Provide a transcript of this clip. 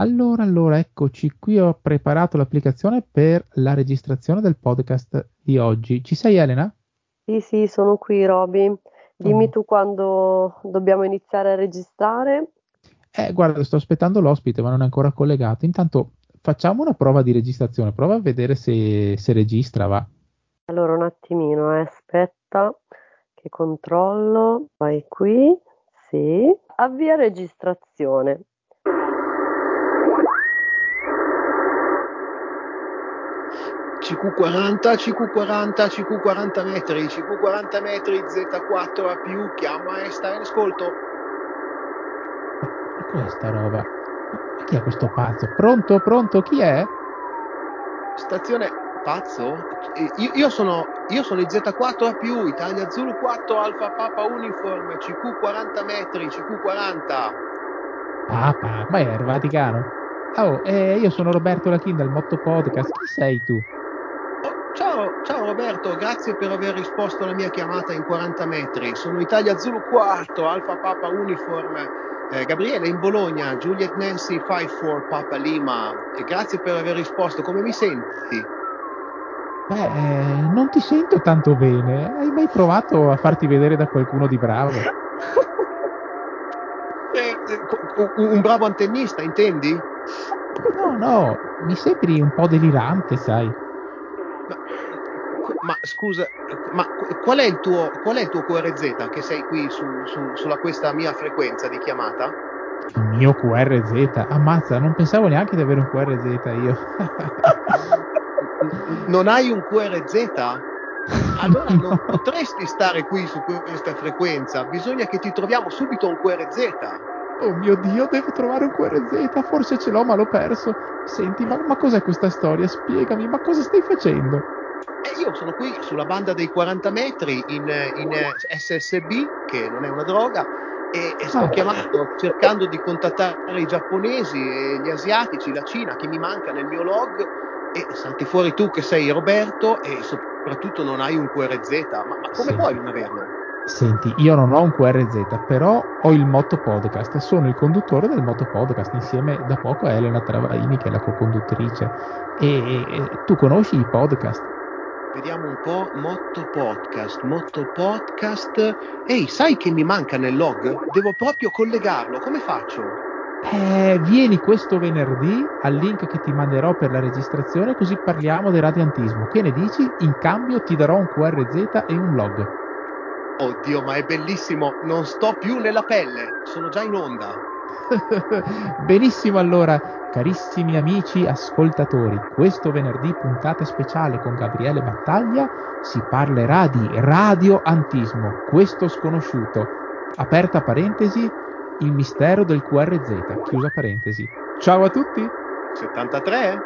Allora, allora, eccoci qui, ho preparato l'applicazione per la registrazione del podcast di oggi. Ci sei Elena? Sì, sì, sono qui Roby. Dimmi oh. tu quando dobbiamo iniziare a registrare. Eh, guarda, sto aspettando l'ospite, ma non è ancora collegato. Intanto facciamo una prova di registrazione, prova a vedere se, se registra, va. Allora, un attimino, eh, aspetta che controllo. Vai qui, sì. Avvia registrazione. CQ40, CQ40, CQ40 metri, CQ40 metri, Z4 a più, chiama e sta in ascolto. Ma cos'è sta roba? Chi è questo pazzo? Pronto, pronto, chi è? Stazione pazzo? Io, io, sono, io sono il Z4 a più, Italia Zulu 4, Alfa Papa Uniform, CQ40 metri, CQ40. Papa, ma è il Vaticano? Oh, eh, io sono Roberto Lachin del Motto Podcast, chi sei tu? Roberto, grazie per aver risposto alla mia chiamata in 40 metri. Sono Italia Zulu 4, Alfa Papa Uniform, eh, Gabriele in Bologna, Juliet Nancy 54 Papa Lima. E grazie per aver risposto. Come mi senti? Beh, eh, non ti sento tanto bene. Hai mai provato a farti vedere da qualcuno di bravo? Eh, un bravo antennista, intendi? No, no, mi sembri un po' delirante, sai ma scusa, ma qual è il tuo, qual è il tuo QRZ che sei qui su, su, sulla questa mia frequenza di chiamata? Il mio QRZ? Ammazza, non pensavo neanche di avere un QRZ io. non hai un QRZ? Allora no. non potresti stare qui su questa frequenza, bisogna che ti troviamo subito un QRZ. Oh mio Dio, devo trovare un QRZ, forse ce l'ho ma l'ho perso. Senti, ma, ma cos'è questa storia? Spiegami, ma cosa stai facendo? Eh, io sono qui sulla banda dei 40 metri in, in SSB, che non è una droga, e, e sto oh. chiamando, cercando di contattare i giapponesi, gli asiatici, la Cina, che mi manca nel mio log, e salti fuori tu che sei Roberto e soprattutto non hai un QRZ, ma, ma come sì. puoi non averlo? Senti, io non ho un QRZ, però ho il Moto Podcast, sono il conduttore del Moto Podcast insieme da poco a Elena Travaini che è la co-conduttrice. E, e tu conosci i podcast? Vediamo un po', Motto Podcast, Motto Podcast. Ehi, sai che mi manca nel log? Devo proprio collegarlo, come faccio? Eh, vieni questo venerdì al link che ti manderò per la registrazione così parliamo del radiantismo. Che ne dici? In cambio ti darò un QRZ e un log. Oddio, ma è bellissimo, non sto più nella pelle, sono già in onda. Benissimo allora, carissimi amici ascoltatori, questo venerdì puntata speciale con Gabriele Battaglia si parlerà di radioantismo, questo sconosciuto. Aperta parentesi, il mistero del QRZ, chiusa parentesi. Ciao a tutti! 73